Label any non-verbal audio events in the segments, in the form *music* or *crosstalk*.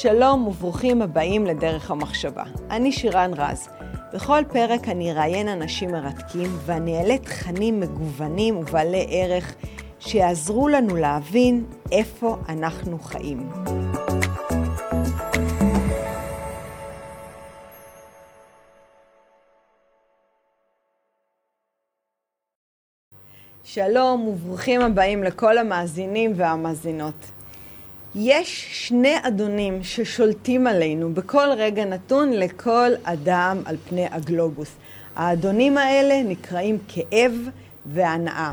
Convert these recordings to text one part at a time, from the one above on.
שלום וברוכים הבאים לדרך המחשבה. אני שירן רז. בכל פרק אני אראיין אנשים מרתקים ואני אעלה תכנים מגוונים ובעלי ערך שיעזרו לנו להבין איפה אנחנו חיים. שלום וברוכים הבאים לכל המאזינים והמאזינות. יש שני אדונים ששולטים עלינו בכל רגע נתון לכל אדם על פני הגלובוס. האדונים האלה נקראים כאב והנאה.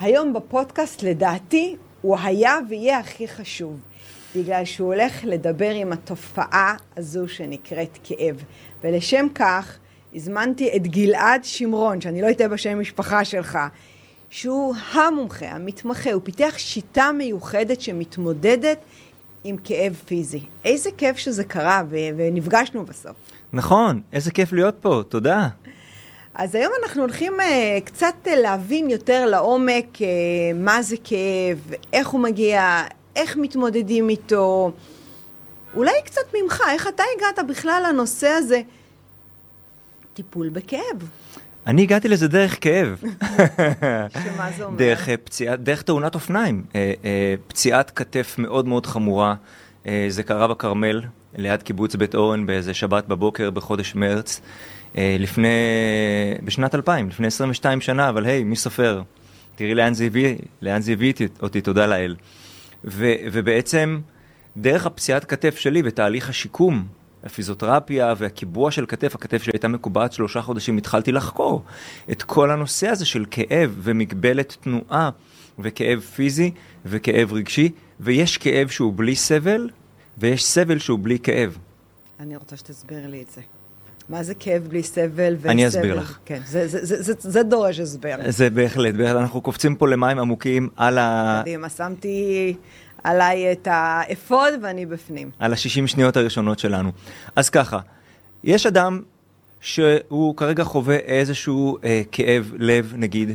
היום בפודקאסט, לדעתי, הוא היה ויהיה הכי חשוב, בגלל שהוא הולך לדבר עם התופעה הזו שנקראת כאב. ולשם כך הזמנתי את גלעד שמרון, שאני לא אטעה בשם משפחה שלך, שהוא המומחה, המתמחה, הוא פיתח שיטה מיוחדת שמתמודדת עם כאב פיזי. איזה כיף שזה קרה, ו- ונפגשנו בסוף. נכון, איזה כיף להיות פה, תודה. אז היום אנחנו הולכים uh, קצת uh, להבין יותר לעומק uh, מה זה כאב, איך הוא מגיע, איך מתמודדים איתו. אולי קצת ממך, איך אתה הגעת בכלל לנושא הזה? טיפול בכאב. אני הגעתי לזה דרך כאב. שמה זה אומר? דרך, uh, פציעה, דרך תאונת אופניים. Uh, uh, פציעת כתף מאוד מאוד חמורה. זה קרה בכרמל, ליד קיבוץ בית אורן, באיזה שבת בבוקר בחודש מרץ. לפני, בשנת 2000, לפני 22 שנה, אבל היי, מי סופר? תראי לאן זה הביא, לאן זה הביא אותי, תודה לאל. ו, ובעצם, דרך הפציעת כתף שלי בתהליך השיקום, הפיזיותרפיה והקיבוע של כתף, הכתף שלי הייתה מקובעת שלושה חודשים, התחלתי לחקור את כל הנושא הזה של כאב ומגבלת תנועה וכאב פיזי וכאב רגשי, ויש כאב שהוא בלי סבל ויש סבל שהוא בלי כאב. אני רוצה שתסביר לי את זה. מה זה כאב בלי סבל וסבל? אני אסביר לך. כן, זה, זה, זה, זה, זה דורש הסבר. זה בהחלט, בהחלט, אנחנו קופצים פה למים עמוקים על ה... קדימה, שמתי עליי את האפוד ואני בפנים. על ה-60 שניות הראשונות שלנו. אז ככה, יש אדם שהוא כרגע חווה איזשהו אה, כאב לב, נגיד,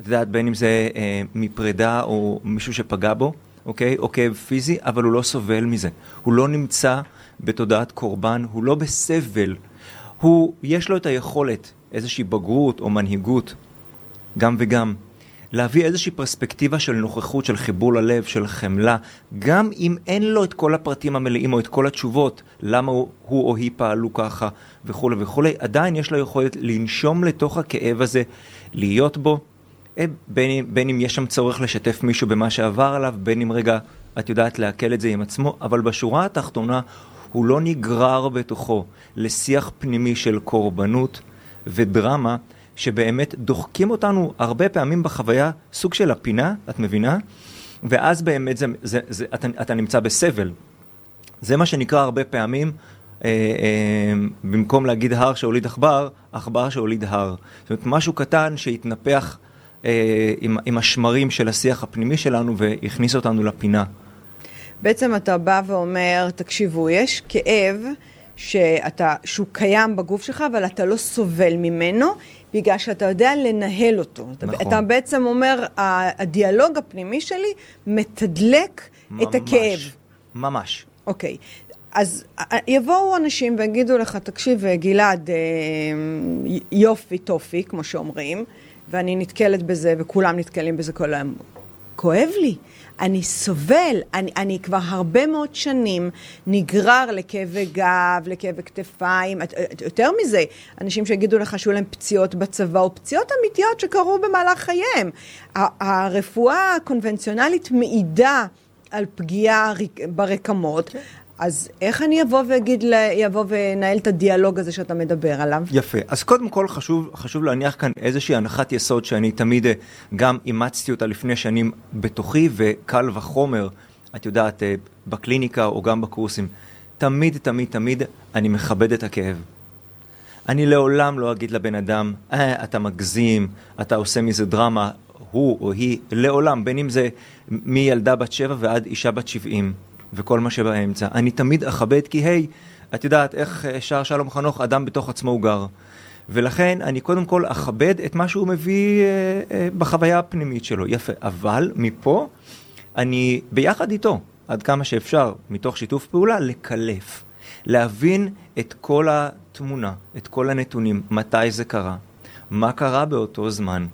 את יודעת, בין אם זה אה, מפרידה או מישהו שפגע בו, אוקיי? או כאב פיזי, אבל הוא לא סובל מזה. הוא לא נמצא בתודעת קורבן, הוא לא בסבל. הוא, יש לו את היכולת, איזושהי בגרות או מנהיגות, גם וגם, להביא איזושהי פרספקטיבה של נוכחות, של חיבור ללב, של חמלה, גם אם אין לו את כל הפרטים המלאים או את כל התשובות, למה הוא, הוא או היא פעלו ככה וכולי וכולי, עדיין יש לו יכולת לנשום לתוך הכאב הזה, להיות בו, אה, בין, בין אם יש שם צורך לשתף מישהו במה שעבר עליו, בין אם רגע, את יודעת, לעכל את זה עם עצמו, אבל בשורה התחתונה הוא לא נגרר בתוכו לשיח פנימי של קורבנות ודרמה. שבאמת דוחקים אותנו הרבה פעמים בחוויה, סוג של הפינה, את מבינה? ואז באמת זה, זה, זה, אתה, אתה נמצא בסבל. זה מה שנקרא הרבה פעמים, אה, אה, במקום להגיד הר שהוליד עכבר, עכבר שהוליד הר. זאת אומרת, משהו קטן שהתנפח אה, עם, עם השמרים של השיח הפנימי שלנו והכניס אותנו לפינה. בעצם אתה בא ואומר, תקשיבו, יש כאב שאתה, שהוא קיים בגוף שלך, אבל אתה לא סובל ממנו, בגלל שאתה יודע לנהל אותו. נכון. אתה בעצם אומר, הדיאלוג הפנימי שלי מתדלק ממש, את הכאב. ממש. אוקיי. אז יבואו אנשים ויגידו לך, תקשיב, גלעד, אה, יופי, טופי, כמו שאומרים, ואני נתקלת בזה, וכולם נתקלים בזה כל היום. כואב לי. אני סובל, אני, אני כבר הרבה מאוד שנים נגרר לכאבי גב, לכאבי כתפיים, יותר מזה, אנשים שיגידו לך שהיו להם פציעות בצבא, או פציעות אמיתיות שקרו במהלך חייהם. הרפואה הקונבנציונלית מעידה על פגיעה ברקמות, כן. אז איך אני אבוא ואגיד, אבוא ונהל את הדיאלוג הזה שאתה מדבר עליו? יפה. אז קודם כל חשוב, חשוב להניח כאן איזושהי הנחת יסוד שאני תמיד אה, גם אימצתי אותה לפני שנים בתוכי, וקל וחומר, את יודעת, אה, בקליניקה או גם בקורסים. תמיד, תמיד, תמיד אני מכבד את הכאב. אני לעולם לא אגיד לבן אדם, אה, אתה מגזים, אתה עושה מזה דרמה, הוא או היא, לעולם, בין אם זה מילדה בת שבע ועד אישה בת שבעים. וכל מה שבאמצע. אני תמיד אכבד, כי היי, את יודעת איך אה, שר שלום חנוך, אדם בתוך עצמו הוא גר. ולכן אני קודם כל אכבד את מה שהוא מביא אה, אה, בחוויה הפנימית שלו. יפה. אבל מפה, אני ביחד איתו. עד כמה שאפשר, מתוך שיתוף פעולה, לקלף. להבין את כל התמונה, את כל הנתונים, מתי זה קרה, מה קרה באותו זמן.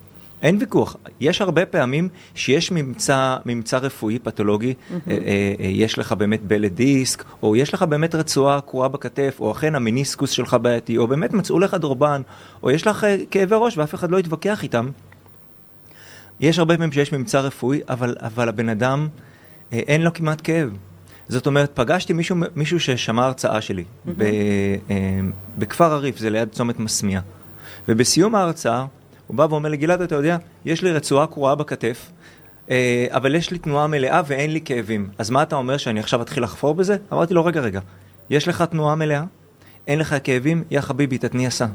אין ויכוח, יש הרבה פעמים שיש ממצא, ממצא רפואי פתולוגי, mm-hmm. יש לך באמת בלט דיסק, או יש לך באמת רצועה קרועה בכתף, או אכן המיניסקוס שלך בעייתי, או באמת מצאו לך דורבן, או יש לך כאבי ראש ואף אחד לא יתווכח איתם. יש הרבה פעמים שיש ממצא רפואי, אבל, אבל הבן אדם, אין לו כמעט כאב. זאת אומרת, פגשתי מישהו, מישהו ששמע הרצאה שלי mm-hmm. ב, בכפר הריף, זה ליד צומת מסמיה. ובסיום ההרצאה, הוא בא ואומר לי, גלעד, אתה יודע, יש לי רצועה קרועה בכתף, אה, אבל יש לי תנועה מלאה ואין לי כאבים. אז מה אתה אומר, שאני עכשיו אתחיל לחפור בזה? אמרתי לו, רגע, רגע, יש לך תנועה מלאה, אין לך כאבים, יא חביבי, תתניע סע.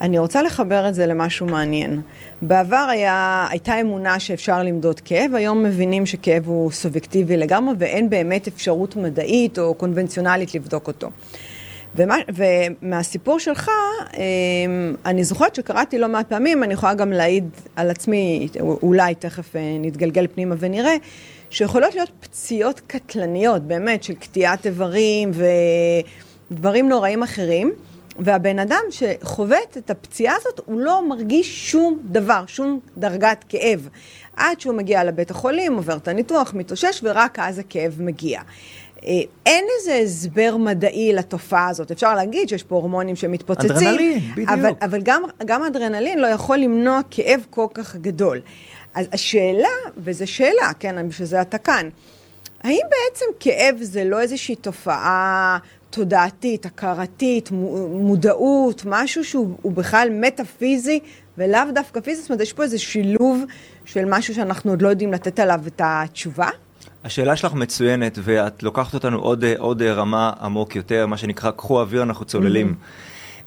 אני רוצה לחבר את זה למשהו מעניין. בעבר היה, הייתה אמונה שאפשר למדוד כאב, היום מבינים שכאב הוא סובייקטיבי לגמרי ואין באמת אפשרות מדעית או קונבנציונלית לבדוק אותו. ומה, ומהסיפור שלך, אמ, אני זוכרת שקראתי לא מעט פעמים, אני יכולה גם להעיד על עצמי, אולי תכף אה, נתגלגל פנימה ונראה, שיכולות להיות פציעות קטלניות, באמת, של קטיעת איברים ודברים נוראים אחרים. והבן אדם שחובט את הפציעה הזאת, הוא לא מרגיש שום דבר, שום דרגת כאב. עד שהוא מגיע לבית החולים, עובר את הניתוח, מתאושש, ורק אז הכאב מגיע. אה, אין איזה הסבר מדעי לתופעה הזאת. אפשר להגיד שיש פה הורמונים שמתפוצצים. אדרנלין, בדיוק. אבל, אבל גם, גם אדרנלין לא יכול למנוע כאב כל כך גדול. אז השאלה, וזו שאלה, כן, בשביל זה אתה כאן, האם בעצם כאב זה לא איזושהי תופעה תודעתית, הכרתית, מודעות, משהו שהוא בכלל מטאפיזי ולאו דווקא פיזי, זאת אומרת, יש פה איזה שילוב של משהו שאנחנו עוד לא יודעים לתת עליו את התשובה? השאלה שלך מצוינת, ואת לוקחת אותנו עוד, עוד רמה עמוק יותר, מה שנקרא, קחו אוויר, אנחנו צוללים.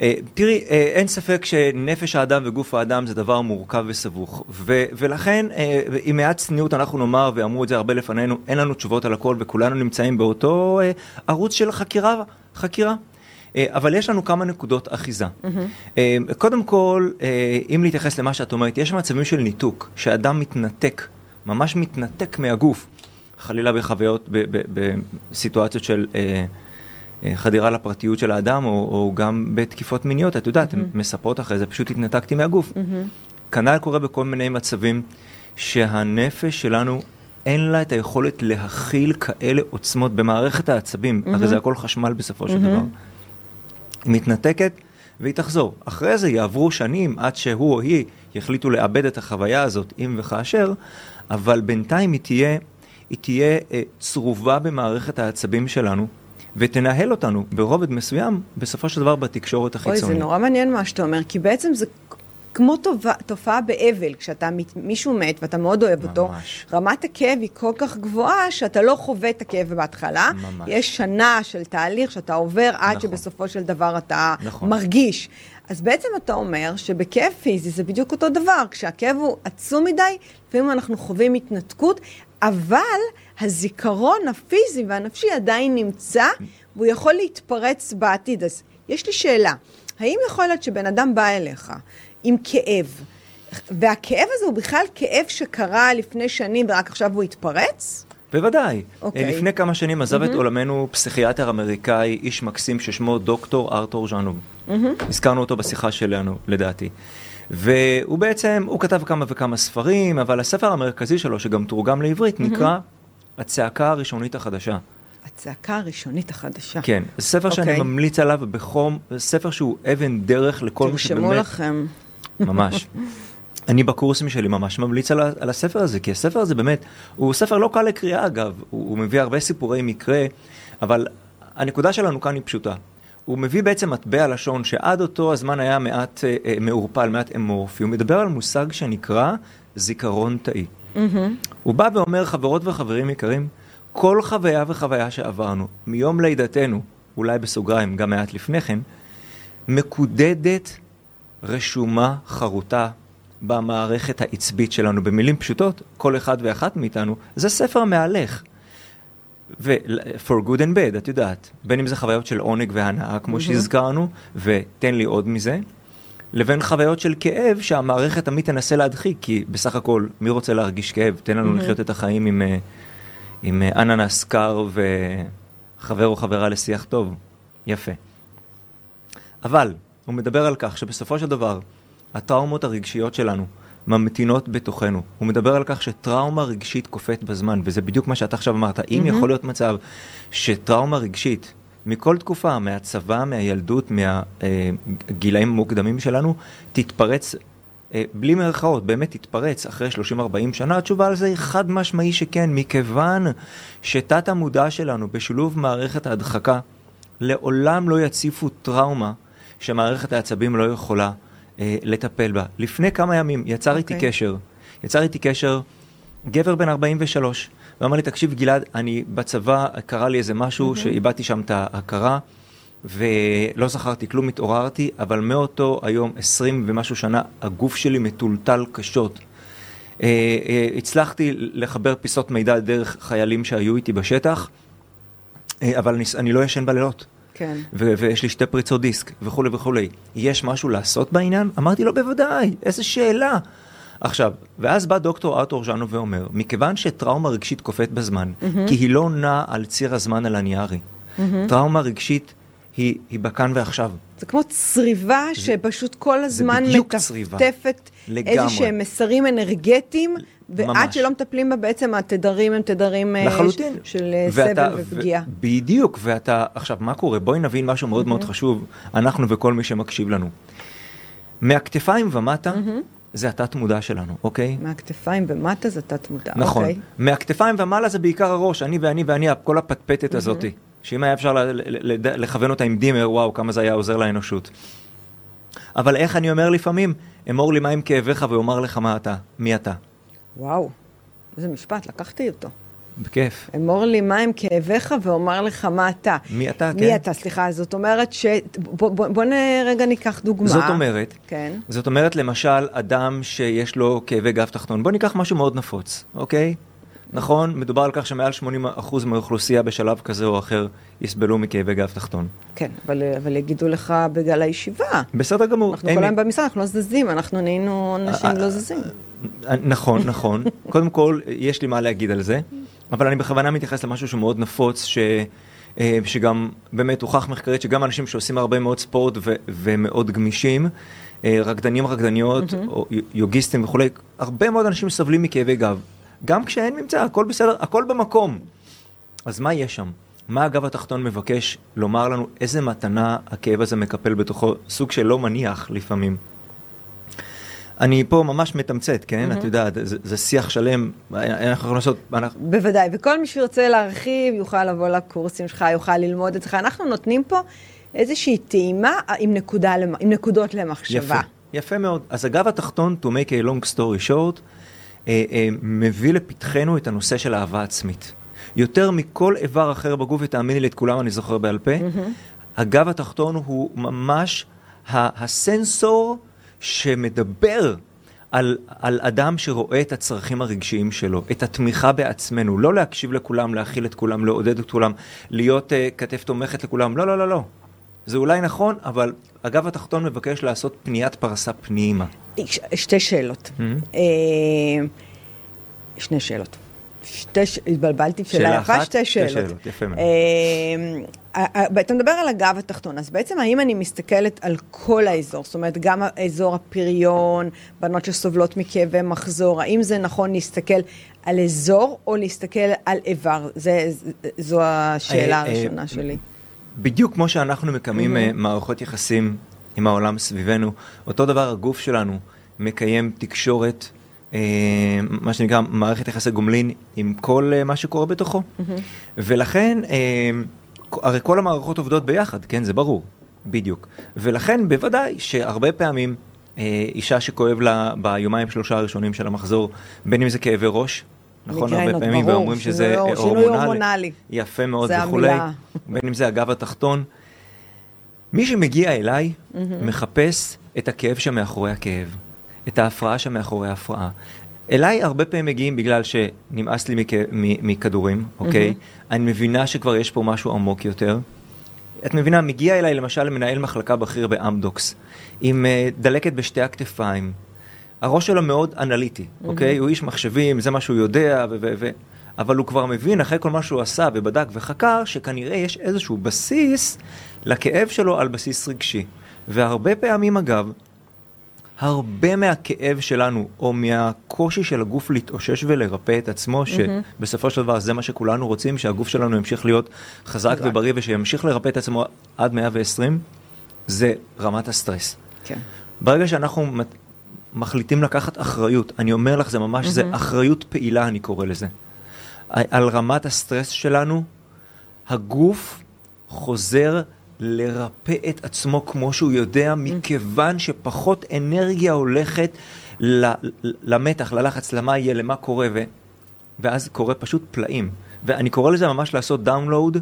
אה, תראי, אה, אין ספק שנפש האדם וגוף האדם זה דבר מורכב וסבוך, ו- ולכן אה, עם מעט צניעות אנחנו נאמר, ואמרו את זה הרבה לפנינו, אין לנו תשובות על הכל וכולנו נמצאים באותו ערוץ של חקירה, חקירה. אבל יש לנו כמה נקודות אחיזה. Mm-hmm. קודם כל, אם להתייחס למה שאת אומרת, יש מצבים של ניתוק, שאדם מתנתק, ממש מתנתק מהגוף, חלילה בחוויות, בסיטואציות של... אה, חדירה לפרטיות של האדם, או, או גם בתקיפות מיניות, את יודעת, mm-hmm. הן מספרות אחרי זה, פשוט התנתקתי מהגוף. Mm-hmm. כנ"ל קורה בכל מיני מצבים שהנפש שלנו, אין לה את היכולת להכיל כאלה עוצמות במערכת העצבים, mm-hmm. הרי זה הכל חשמל בסופו mm-hmm. של דבר. היא מתנתקת והיא תחזור. אחרי זה יעברו שנים עד שהוא או היא יחליטו לאבד את החוויה הזאת, אם וכאשר, אבל בינתיים היא תהיה, היא תהיה אה, צרובה במערכת העצבים שלנו. ותנהל אותנו ברובד מסוים, בסופו של דבר בתקשורת החיצונית. אוי, זה נורא מעניין מה שאתה אומר, כי בעצם זה כמו תופעה, תופעה באבל, כשאתה, מישהו מת ואתה מאוד אוהב ממש. אותו, רמת הכאב היא כל כך גבוהה שאתה לא חווה את הכאב בהתחלה. ממש. יש שנה של תהליך שאתה עובר עד נכון. שבסופו של דבר אתה נכון. מרגיש. אז בעצם אתה אומר שבכאב פיזי זה בדיוק אותו דבר, כשהכאב הוא עצום מדי, לפעמים אנחנו חווים התנתקות, אבל הזיכרון הפיזי והנפשי עדיין נמצא, והוא יכול להתפרץ בעתיד. אז יש לי שאלה, האם יכול להיות שבן אדם בא אליך עם כאב, והכאב הזה הוא בכלל כאב שקרה לפני שנים ורק עכשיו הוא התפרץ? בוודאי. Okay. אוקיי. לפני כמה שנים עזב mm-hmm. את עולמנו פסיכיאטר אמריקאי, איש מקסים ששמו דוקטור ארתור ז'אנוב. Mm-hmm. הזכרנו אותו בשיחה שלנו, לדעתי. והוא בעצם, הוא כתב כמה וכמה ספרים, אבל הספר המרכזי שלו, שגם תורגם לעברית. נקרא הצעקה הראשונית החדשה. הצעקה הראשונית החדשה. כן, זה ספר okay. שאני אוקיי. ממליץ עליו בחום, זה ספר שהוא אבן דרך לכל מי שבאמת... תרשמו לכם. ממש. *laughs* אני בקורסים שלי ממש ממליץ על, על הספר הזה, כי הספר הזה באמת, הוא ספר לא קל לקריאה אגב, הוא, הוא מביא הרבה סיפורי מקרה, אבל הנקודה שלנו כאן היא פשוטה. הוא מביא בעצם מטבע לשון שעד אותו הזמן היה מעט אה, אה, מעורפל, מעט אמורפי. הוא מדבר על מושג שנקרא זיכרון תאי. Mm-hmm. הוא בא ואומר, חברות וחברים יקרים, כל חוויה וחוויה שעברנו, מיום לידתנו, אולי בסוגריים, גם מעט לפני כן, מקודדת, רשומה, חרוטה במערכת העצבית שלנו. במילים פשוטות, כל אחד ואחת מאיתנו, זה ספר מהלך. ו-for good and bad, את יודעת, בין אם זה חוויות של עונג והנאה, כמו mm-hmm. שהזכרנו, ותן לי עוד מזה, לבין חוויות של כאב שהמערכת תמיד תנסה להדחיק, כי בסך הכל, מי רוצה להרגיש כאב? תן לנו mm-hmm. לחיות את החיים עם, אה, עם אה, אננס קר וחבר או חברה לשיח טוב. יפה. אבל הוא מדבר על כך שבסופו של דבר, הטראומות הרגשיות שלנו ממתינות בתוכנו. הוא מדבר על כך שטראומה רגשית קופאת בזמן, וזה בדיוק מה שאתה עכשיו אמרת. אם מהמם. יכול להיות מצב שטראומה רגשית, מכל תקופה, מהצבא, מהילדות, מהגילאים המוקדמים שלנו, תתפרץ, אה, בלי מירכאות, באמת תתפרץ אחרי 30-40 שנה, התשובה על זה היא חד משמעי שכן, מכיוון שתת המודע שלנו בשילוב מערכת ההדחקה, לעולם לא יציפו טראומה שמערכת העצבים לא יכולה אה, לטפל בה. לפני כמה ימים יצר איתי אוקיי. קשר, יצר איתי קשר גבר בן 43, ואמר לי, תקשיב גלעד, אני בצבא, קרה לי איזה משהו שאיבדתי שם את ההכרה, ולא זכרתי כלום, התעוררתי, אבל מאותו היום, 20 ומשהו שנה, הגוף שלי מטולטל קשות. אה, אה, הצלחתי לחבר פיסות מידע דרך חיילים שהיו איתי בשטח, אה, אבל אני, אני לא ישן בלילות. כן. ו- ויש לי שתי פריצות דיסק וכולי וכולי. יש משהו לעשות בעניין? אמרתי לו, בוודאי, איזה שאלה. עכשיו, ואז בא דוקטור ארתור ז'אנו ואומר, מכיוון שטראומה רגשית קופאת בזמן, כי היא לא נעה על ציר הזמן הלניארי, טראומה רגשית היא, היא בכאן ועכשיו. זה כמו צריבה שפשוט כל הזמן. מטפטפת. איזה שהם מסרים אנרגטיים, ועד ממש. שלא מטפלים בה בעצם התדרים הם תדרים אה, לחלוטין. ש- של אה, ואתה- סבל ופגיעה. ו- בדיוק, ואתה, עכשיו, מה קורה? בואי נבין משהו מאוד מאוד חשוב, אנחנו וכל מי שמקשיב לנו. מהכתפיים ומטה, זה התת מודע שלנו, אוקיי? מהכתפיים ומטה זה תת מודע. נכון. אוקיי. מהכתפיים ומעלה זה בעיקר הראש, אני ואני ואני, כל הפטפטת הזאתי. שאם היה אפשר לכוון אותה עם דימר, וואו, כמה זה היה עוזר לאנושות. אבל איך אני אומר לפעמים, אמור לי מה עם כאביך ואומר לך מה אתה, מי אתה. וואו, איזה משפט, לקחתי אותו. בכיף. אמור לי מה הם כאביך ואומר לך מה אתה. מי אתה, מי כן. אתה, סליחה, זאת אומרת ש... בוא, בוא, בוא. רגע ניקח דוגמה. זאת אומרת, כן. זאת אומרת למשל אדם שיש לו כאבי גב תחתון, בוא ניקח משהו מאוד נפוץ, אוקיי? נכון, מדובר על כך שמעל 80% מהאוכלוסייה בשלב כזה או אחר יסבלו מכאבי גב תחתון. כן, אבל, אבל יגידו לך בגלל הישיבה. בסדר גמור. אנחנו כל היום במשרד, אנחנו לא זזים, אנחנו נהיינו אנשים לא זזים. נכון, נכון. *laughs* קודם כל, יש לי מה להגיד על זה, אבל אני בכוונה מתייחס למשהו שהוא מאוד נפוץ, ש... אה, שגם באמת הוכח מחקרית שגם אנשים שעושים הרבה מאוד ספורט ו... ומאוד גמישים, אה, רקדנים, רקדניות, או יוגיסטים וכולי, הרבה מאוד אנשים סובלים מכאבי גב. גם כשאין ממצא, הכל בסדר, הכל במקום. אז מה יש שם? מה הגב התחתון מבקש לומר לנו איזה מתנה הכאב הזה מקפל בתוכו, סוג של לא מניח לפעמים. אני פה ממש מתמצת, כן? את יודעת, זה, זה שיח שלם, אנחנו יכולים לעשות, אנחנו, בוודאי, וכל מי שירצה להרחיב יוכל לבוא לקורסים שלך, יוכל ללמוד אצלך. אנחנו נותנים פה איזושהי טעימה עם, נקודה, עם נקודות למחשבה. יפה, יפה מאוד. אז הגב התחתון, to make a long story short, אה, אה, מביא לפתחנו את הנושא של אהבה עצמית. יותר מכל איבר אחר בגוף, ותאמיני לי, את כולם אני זוכר בעל פה, הגב התחתון הוא ממש הסנסור שמדבר על, על אדם שרואה את הצרכים הרגשיים שלו, את התמיכה בעצמנו, לא להקשיב לכולם, להכיל את כולם, לעודד את כולם, להיות uh, כתף תומכת לכולם, לא, לא, לא, לא. זה אולי נכון, אבל הגב התחתון מבקש לעשות פניית פרסה פנימה. ש- שתי שאלות. Mhm. אה, שני שאלות. שתי ש... התבלבלתי, שאלה שאלה אחת, שתי שתי שאלות. שאלות, יפה מאוד. אה, אה, אתה מדבר על הגב התחתון, אז בעצם האם אני מסתכלת על כל האזור? זאת אומרת, גם אזור הפריון, בנות שסובלות מכאבי מחזור, האם זה נכון להסתכל על אזור או להסתכל על איבר? זה, זו השאלה אה, אה, הראשונה שלי. בדיוק כמו שאנחנו מקיימים mm-hmm. מערכות יחסים עם העולם סביבנו, אותו דבר הגוף שלנו מקיים תקשורת, אה, מה שנקרא מערכת יחסי גומלין עם כל אה, מה שקורה בתוכו. Mm-hmm. ולכן, אה, הרי כל המערכות עובדות ביחד, כן? זה ברור, בדיוק. ולכן בוודאי שהרבה פעמים אה, אישה שכואב לה ביומיים שלושה הראשונים של המחזור, בין אם זה כאבי ראש, נכון, הרבה פעמים, ברור, ואומרים שזה שינוי- אה, שינוי הורמונלי. יפה מאוד וכולי. בין אם זה הגב התחתון. מי שמגיע אליי מחפש את הכאב שמאחורי הכאב, את ההפרעה שמאחורי ההפרעה. אליי הרבה פעמים מגיעים בגלל שנמאס לי מכ... מכדורים, אוקיי? אני מבינה שכבר יש פה משהו עמוק יותר. את מבינה, מגיע אליי למשל מנהל מחלקה בכיר באמדוקס, עם uh, דלקת בשתי הכתפיים. הראש שלו מאוד אנליטי, אוקיי? הוא איש מחשבים, זה מה שהוא יודע, ו... ו-, ו- אבל הוא כבר מבין, אחרי כל מה שהוא עשה ובדק וחקר, שכנראה יש איזשהו בסיס לכאב שלו על בסיס רגשי. והרבה פעמים, אגב, הרבה מהכאב שלנו, או מהקושי של הגוף להתאושש ולרפא את עצמו, שבסופו של דבר זה מה שכולנו רוצים, שהגוף שלנו ימשיך להיות חזק ובריא ושימשיך לרפא את עצמו עד 120, זה רמת הסטרס. כן. ברגע שאנחנו מחליטים לקחת אחריות, אני אומר לך, זה ממש, זה אחריות פעילה, אני קורא לזה. על רמת הסטרס שלנו, הגוף חוזר לרפא את עצמו כמו שהוא יודע, מכיוון שפחות אנרגיה הולכת למתח, ללחץ, למה יהיה, למה קורה, ו... ואז קורה פשוט פלאים. ואני קורא לזה ממש לעשות דאונלואוד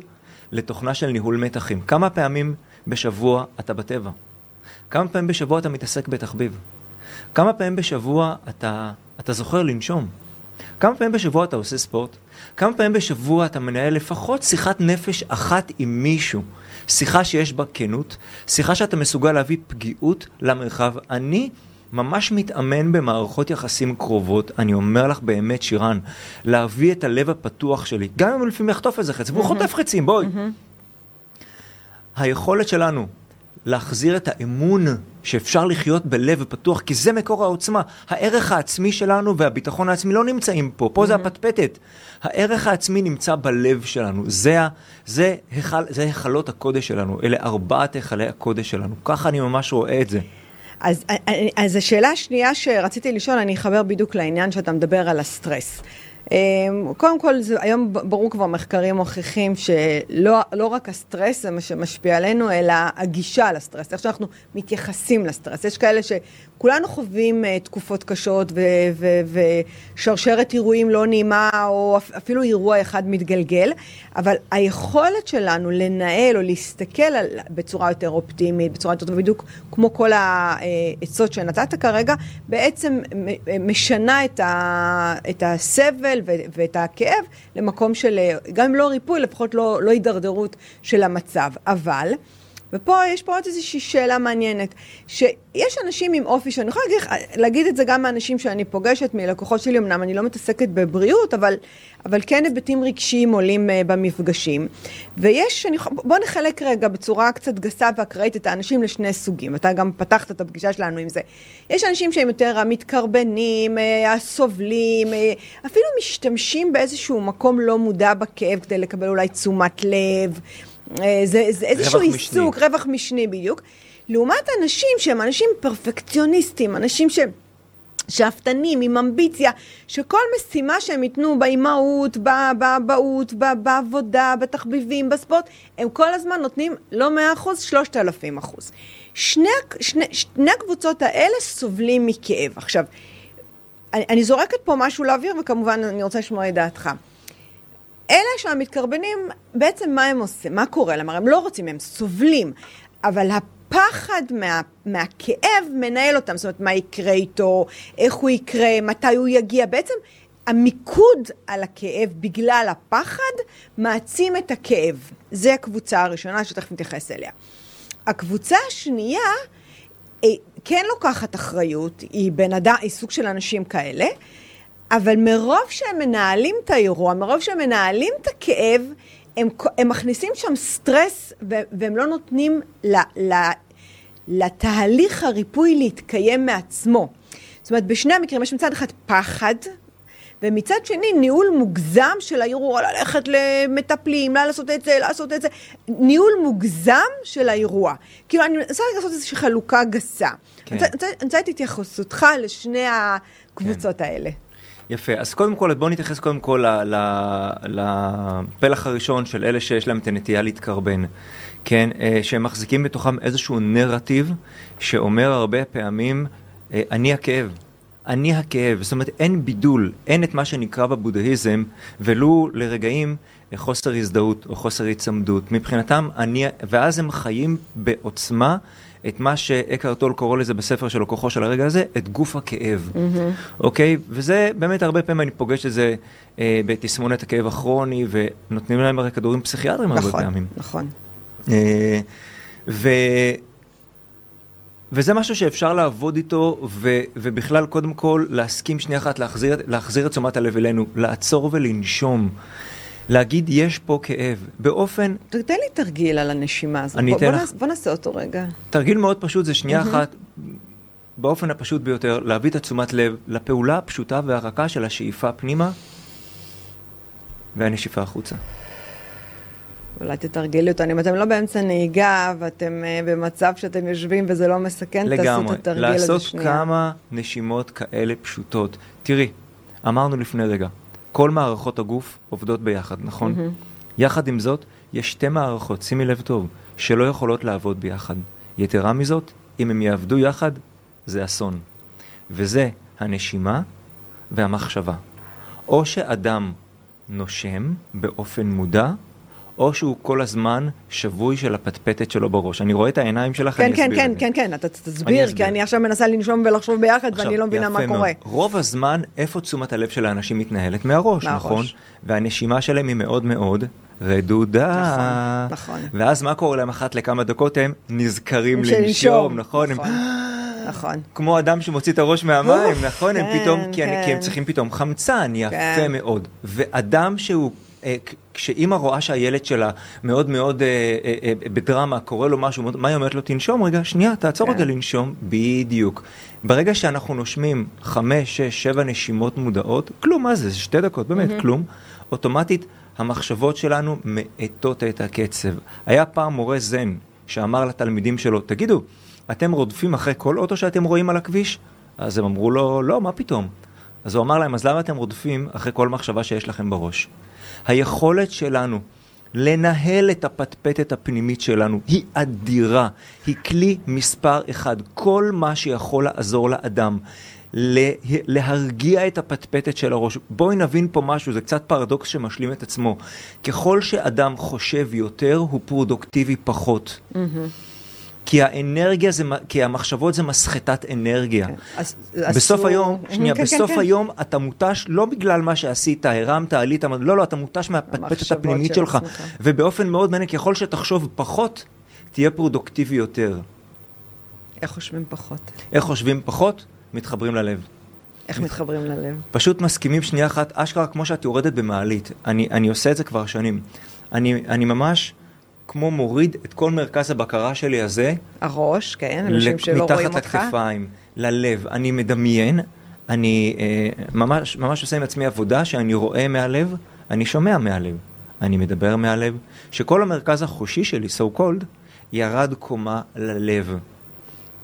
לתוכנה של ניהול מתחים. כמה פעמים בשבוע אתה בטבע? כמה פעמים בשבוע אתה מתעסק בתחביב? כמה פעמים בשבוע אתה, אתה זוכר לנשום? כמה פעמים בשבוע אתה עושה ספורט? כמה פעמים בשבוע אתה מנהל לפחות שיחת נפש אחת עם מישהו? שיחה שיש בה כנות, שיחה שאתה מסוגל להביא פגיעות למרחב. אני ממש מתאמן במערכות יחסים קרובות, אני אומר לך באמת, שירן, להביא את הלב הפתוח שלי, גם אם לפעמים יחטוף איזה חץ, והוא חוטף חצים, בואי. היכולת שלנו להחזיר את האמון שאפשר לחיות בלב פתוח, כי זה מקור העוצמה. הערך העצמי שלנו והביטחון העצמי לא נמצאים פה, פה זה הפטפטת. הערך העצמי נמצא בלב שלנו, זה, זה, היכל, זה היכלות הקודש שלנו, אלה ארבעת היכלי הקודש שלנו, ככה אני ממש רואה את זה. אז, אז השאלה השנייה שרציתי לשאול, אני אחבר בדיוק לעניין שאתה מדבר על הסטרס. אמ, קודם כל, זה, היום ברור כבר מחקרים מוכיחים שלא לא רק הסטרס זה מה שמשפיע עלינו, אלא הגישה לסטרס, איך שאנחנו מתייחסים לסטרס. יש כאלה שכולנו חווים uh, תקופות קשות ושרשרת אירועים לא נעימה, או אפילו אירוע אחד מתגלגל, אבל היכולת שלנו לנהל או להסתכל על, בצורה יותר אופטימית, בצורה יותר טובה, בדיוק כמו כל העצות שנתת כרגע, בעצם משנה את, ה, את הסבל. הסבל ואת הכאב למקום של, גם אם לא ריפוי, לפחות לא, לא הידרדרות של המצב. אבל, ופה יש פה עוד איזושהי שאלה מעניינת, שיש אנשים עם אופי, שאני יכולה להגיד, להגיד את זה גם מאנשים שאני פוגשת, מלקוחות שלי, אמנם אני לא מתעסקת בבריאות, אבל, אבל כן היבטים רגשיים עולים uh, במפגשים. ויש, אני, בוא נחלק רגע בצורה קצת גסה ואקראית את האנשים לשני סוגים. אתה גם פתחת את הפגישה שלנו עם זה. יש אנשים שהם יותר המתקרבנים, אה, הסובלים, אה, אפילו משתמשים באיזשהו מקום לא מודע בכאב כדי לקבל אולי תשומת לב. אה, זה, זה איזשהו עיסוק, רווח משני בדיוק. לעומת אנשים שהם אנשים פרפקציוניסטים, אנשים ש... שאפתנים, עם אמביציה, שכל משימה שהם ייתנו באימהות, באבהות, בעבודה, בתחביבים, בספורט, הם כל הזמן נותנים לא 100%, 3,000 אחוז. שני, שני, שני הקבוצות האלה סובלים מכאב. עכשיו, אני, אני זורקת פה משהו לאוויר, וכמובן אני רוצה לשמוע את דעתך. אלה שהמתקרבנים, בעצם מה הם עושים? מה קורה להם? הם לא רוצים, הם סובלים. אבל הפחד מה, מהכאב מנהל אותם. זאת אומרת, מה יקרה איתו, איך הוא יקרה, מתי הוא יגיע. בעצם המיקוד על הכאב בגלל הפחד מעצים את הכאב. זה הקבוצה הראשונה שתכף נתייחס אליה. הקבוצה השנייה כן לוקחת אחריות, היא בן אדם, היא סוג של אנשים כאלה, אבל מרוב שהם מנהלים את האירוע, מרוב שהם מנהלים את הכאב, הם, הם מכניסים שם סטרס והם לא נותנים ל, ל, לתהליך הריפוי להתקיים מעצמו. זאת אומרת, בשני המקרים יש מצד אחד פחד, ומצד שני ניהול מוגזם של האירוע, ללכת למטפלים, לא לעשות את זה, לעשות את זה, ניהול מוגזם של האירוע. כאילו, אני רוצה לעשות איזושהי חלוקה גסה. כן. אני רוצה את התייחסותך לשני הקבוצות כן. האלה. יפה, אז קודם כל, בואו נתייחס קודם כל לפלח הראשון של אלה שיש להם את הנטייה להתקרבן, כן, אה, שהם מחזיקים בתוכם איזשהו נרטיב שאומר הרבה פעמים, אה, אני הכאב. אני הכאב, זאת אומרת אין בידול, אין את מה שנקרא בבודהיזם, ולו לרגעים חוסר הזדהות או חוסר היצמדות. מבחינתם, אני, ואז הם חיים בעוצמה את מה שאקהרט טול קורא לזה בספר שלו, כוחו של הרגע הזה, את גוף הכאב, mm-hmm. אוקיי? וזה באמת הרבה פעמים אני פוגש את זה אה, בתסמונת הכאב הכרוני, ונותנים להם הרי כדורים פסיכיאטריים נכון, הרבה פעמים. נכון, נכון. אה, וזה משהו שאפשר לעבוד איתו, ו, ובכלל, קודם כל, להסכים שנייה אחת, להחזיר, להחזיר את תשומת הלב אלינו, לעצור ולנשום. להגיד, יש פה כאב, באופן... תן לי תרגיל על הנשימה הזאת. אני בוא, בוא, לך. נעש, בוא נעשה אותו רגע. תרגיל מאוד פשוט, זה שנייה אחת, באופן הפשוט ביותר, להביא את התשומת לב לפעולה הפשוטה והרכה של השאיפה פנימה והנשיפה החוצה. אולי תתרגלי אותו. אם אתם לא באמצע נהיגה ואתם uh, במצב שאתם יושבים וזה לא מסכן, תעשו לגמרי. את התרגיל הזה לעשות שנייה. כמה נשימות כאלה פשוטות. תראי, אמרנו לפני רגע, כל מערכות הגוף עובדות ביחד, נכון? מהמם. יחד עם זאת, יש שתי מערכות, שימי לב טוב, שלא יכולות לעבוד ביחד. יתרה מזאת, אם הם יעבדו יחד, זה אסון. וזה הנשימה והמחשבה. או שאדם נושם באופן מודע, או שהוא כל הזמן שבוי של הפטפטת שלו בראש. אני רואה את העיניים שלך, כן, אני כן, אסביר כן, זה. כן, כן, אתה תסביר, כי אסביר. אני עכשיו מנסה לנשום ולחשוב ביחד עכשיו, ואני לא מבינה מה יפה קורה. מאוד. רוב הזמן, איפה תשומת הלב של האנשים מתנהלת? מהראש, מהראש. נכון? והנשימה שלהם היא מאוד מאוד רדודה. נכון, נכון. ואז מה קורה להם אחת לכמה דקות? הם נזכרים לנשום, נכון? הם- נכון, *gasps* נכון. כמו אדם שמוציא את הראש מהמים, נכון? הם כן, פתאום, כי אני- כי הם כן. צריכים פתאום חמצן, יפה כן. מאוד. ואדם שהוא... אה, כשאימא רואה שהילד שלה מאוד מאוד אה, אה, בדרמה, קורה לו משהו, מה היא אומרת לו? תנשום רגע, שנייה, תעצור כן. רגע לנשום, בדיוק. ברגע שאנחנו נושמים חמש, שש, שבע נשימות מודעות, כלום, מה זה? זה שתי דקות, באמת, כלום. אוטומטית, המחשבות שלנו מאטות את הקצב. היה פעם מורה זן שאמר לתלמידים שלו, תגידו, אתם רודפים אחרי כל אוטו שאתם רואים על הכביש? אז הם אמרו לו, לא, מה פתאום? אז הוא אמר להם, אז למה אתם רודפים אחרי כל מחשבה שיש לכם בראש? היכולת שלנו לנהל את הפטפטת הפנימית שלנו היא אדירה, היא כלי מספר אחד. כל מה שיכול לעזור לאדם לה- להרגיע את הפטפטת של הראש. בואי נבין פה משהו, זה קצת פרדוקס שמשלים את עצמו. ככל שאדם חושב יותר, הוא פרודוקטיבי פחות. כי האנרגיה זה, כי המחשבות זה מסחטת אנרגיה. כן. אז- אז בסוף אסור- היום, שנייה, כן, כן, בסוף כן. היום אתה מותש לא בגלל מה שעשית, הרמת, עלית, לא, לא, אתה מותש מהפטפטת הפנימית של שלך. עצמך. ובאופן מאוד מעניין, ככל שתחשוב פחות, תהיה פרודוקטיבי יותר. איך חושבים פחות? איך חושבים פחות? מתחברים ללב. איך מתחברים ללב? פשוט מסכימים שנייה אחת, אשכרה כמו שאת יורדת במעלית. אני, אני עושה את זה כבר שנים. אני, אני ממש כמו מוריד את כל מרכז הבקרה שלי הזה, הראש, כן, אנשים שלא רואים מתחת אותך. לכתפיים, ללב. אני מדמיין, אני אה, ממש, ממש עושה עם עצמי עבודה שאני רואה מהלב, אני שומע מהלב, אני מדבר מהלב, שכל המרכז החושי שלי, so called, ירד קומה ללב.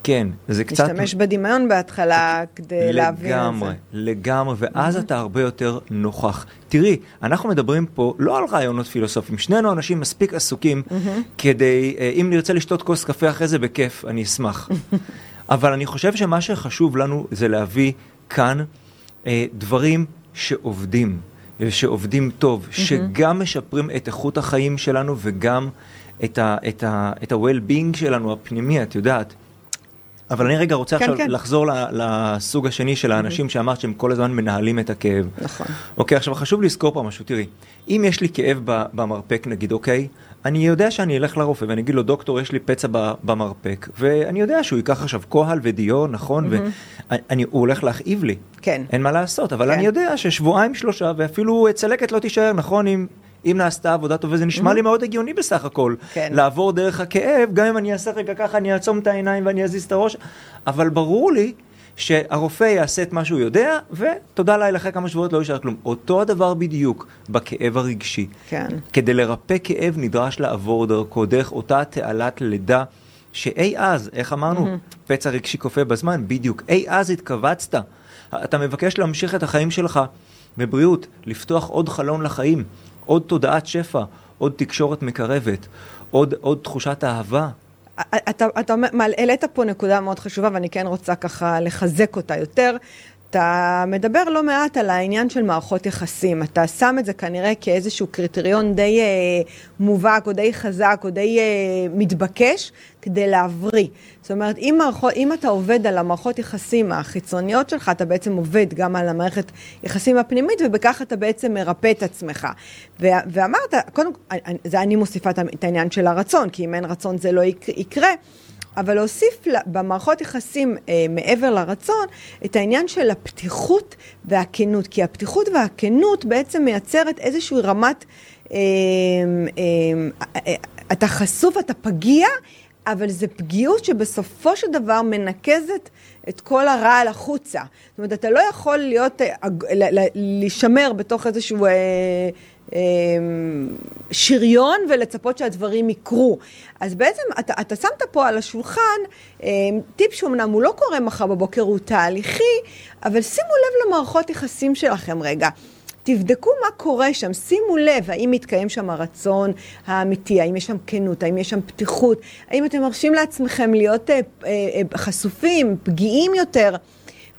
כן, זה קצת... להשתמש בדמיון בהתחלה כדי להבין את לגמרי, זה. לגמרי, ואז אתה הרבה יותר נוכח. תראי, אנחנו מדברים פה לא על רעיונות פילוסופיים, שנינו אנשים מספיק עסוקים כדי, אה, אם נרצה לשתות כוס קפה אחרי זה בכיף, אני אשמח. *laughs* אבל אני חושב שמה שחשוב לנו זה להביא כאן אה, דברים שעובדים, אה, שעובדים טוב, שגם משפרים את איכות החיים שלנו וגם את ה- את ה- ה-well-being שלנו הפנימי, את יודעת. אבל אני רגע רוצה כן, עכשיו כן. לחזור לסוג השני של האנשים שאמרת שהם כל הזמן מנהלים את הכאב. נכון. אוקיי, עכשיו חשוב לזכור פה משהו, תראי, אם יש לי כאב במרפק נגיד, אוקיי, אני יודע שאני אלך לרופא ואני אגיד לו, דוקטור, יש לי פצע במרפק, ואני יודע שהוא ייקח עכשיו כהל ודיו, נכון, והוא הולך להכאיב לי. כן. אין מה לעשות, אבל כן. אני יודע ששבועיים שלושה, ואפילו צלקת לא תישאר, נכון, אם... אם נעשתה עבודה טובה, זה נשמע לי מאוד הגיוני בסך הכל. כן. לעבור דרך הכאב, גם אם אני אעשה רגע ככה, אני אעצום את העיניים ואני אזיז את הראש, אבל ברור לי שהרופא יעשה את מה שהוא יודע, ותודה לאל, אחרי כמה שבועות לא יישאר כלום. אותו הדבר בדיוק בכאב הרגשי. כן. כדי לרפא כאב נדרש לעבור דרכו, דרך אותה תעלת לידה, שאי אז, איך אמרנו, פצע רגשי כופה בזמן, בדיוק, אי אז התכווצת. אתה מבקש להמשיך את החיים שלך בבריאות, לפתוח עוד חלון לחיים, עוד תודעת שפע, עוד תקשורת מקרבת, עוד, עוד תחושת אהבה. אתה, אתה העלית פה נקודה מאוד חשובה, ואני כן רוצה ככה לחזק אותה יותר. אתה מדבר לא מעט על העניין של מערכות יחסים. אתה שם את זה כנראה כאיזשהו קריטריון די אה, מובהק, או די חזק, או די אה, מתבקש, כדי להבריא. זאת אומרת, אם, מערכות, אם אתה עובד על המערכות יחסים החיצוניות שלך, אתה בעצם עובד גם על המערכת יחסים הפנימית, ובכך אתה בעצם מרפא את עצמך. ו- ואמרת, קודם כל, זה אני מוסיפה את העניין של הרצון, כי אם אין רצון זה לא יק- יקרה. אבל להוסיף לה- במערכות יחסים אה, מעבר לרצון את העניין של הפתיחות והכנות, כי הפתיחות והכנות בעצם מייצרת איזושהי רמת, אה, אה, אה, אתה חשוף, אתה פגיע, אבל זה פגיעות שבסופו של דבר מנקזת את כל הרעל החוצה. זאת אומרת, אתה לא יכול להיות, אה, להישמר בתוך איזשהו... אה, שריון ולצפות שהדברים יקרו. אז בעצם אתה, אתה שמת פה על השולחן אה, טיפ שאומנם הוא לא קורה מחר בבוקר, הוא תהליכי, אבל שימו לב למערכות יחסים שלכם רגע. תבדקו מה קורה שם, שימו לב האם מתקיים שם הרצון האמיתי, האם יש שם כנות, האם יש שם פתיחות, האם אתם מרשים לעצמכם להיות אה, אה, אה, חשופים, פגיעים יותר.